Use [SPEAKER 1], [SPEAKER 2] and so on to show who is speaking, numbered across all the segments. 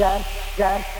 [SPEAKER 1] dance, dance.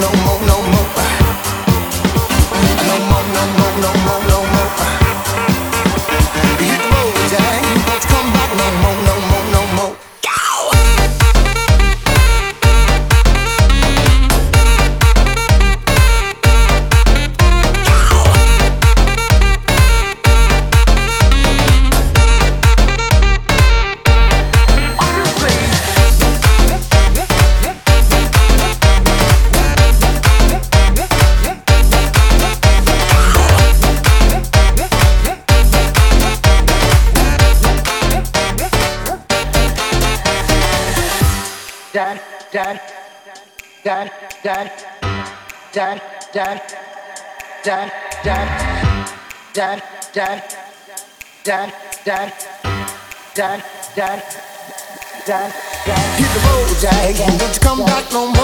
[SPEAKER 1] No more. No dad, dad, dad, dad, dad, dad, dad, dad, dad, dad, dad, dad, dad, dad, dad, dad. Hit the road, Jack. Don't you come back no more,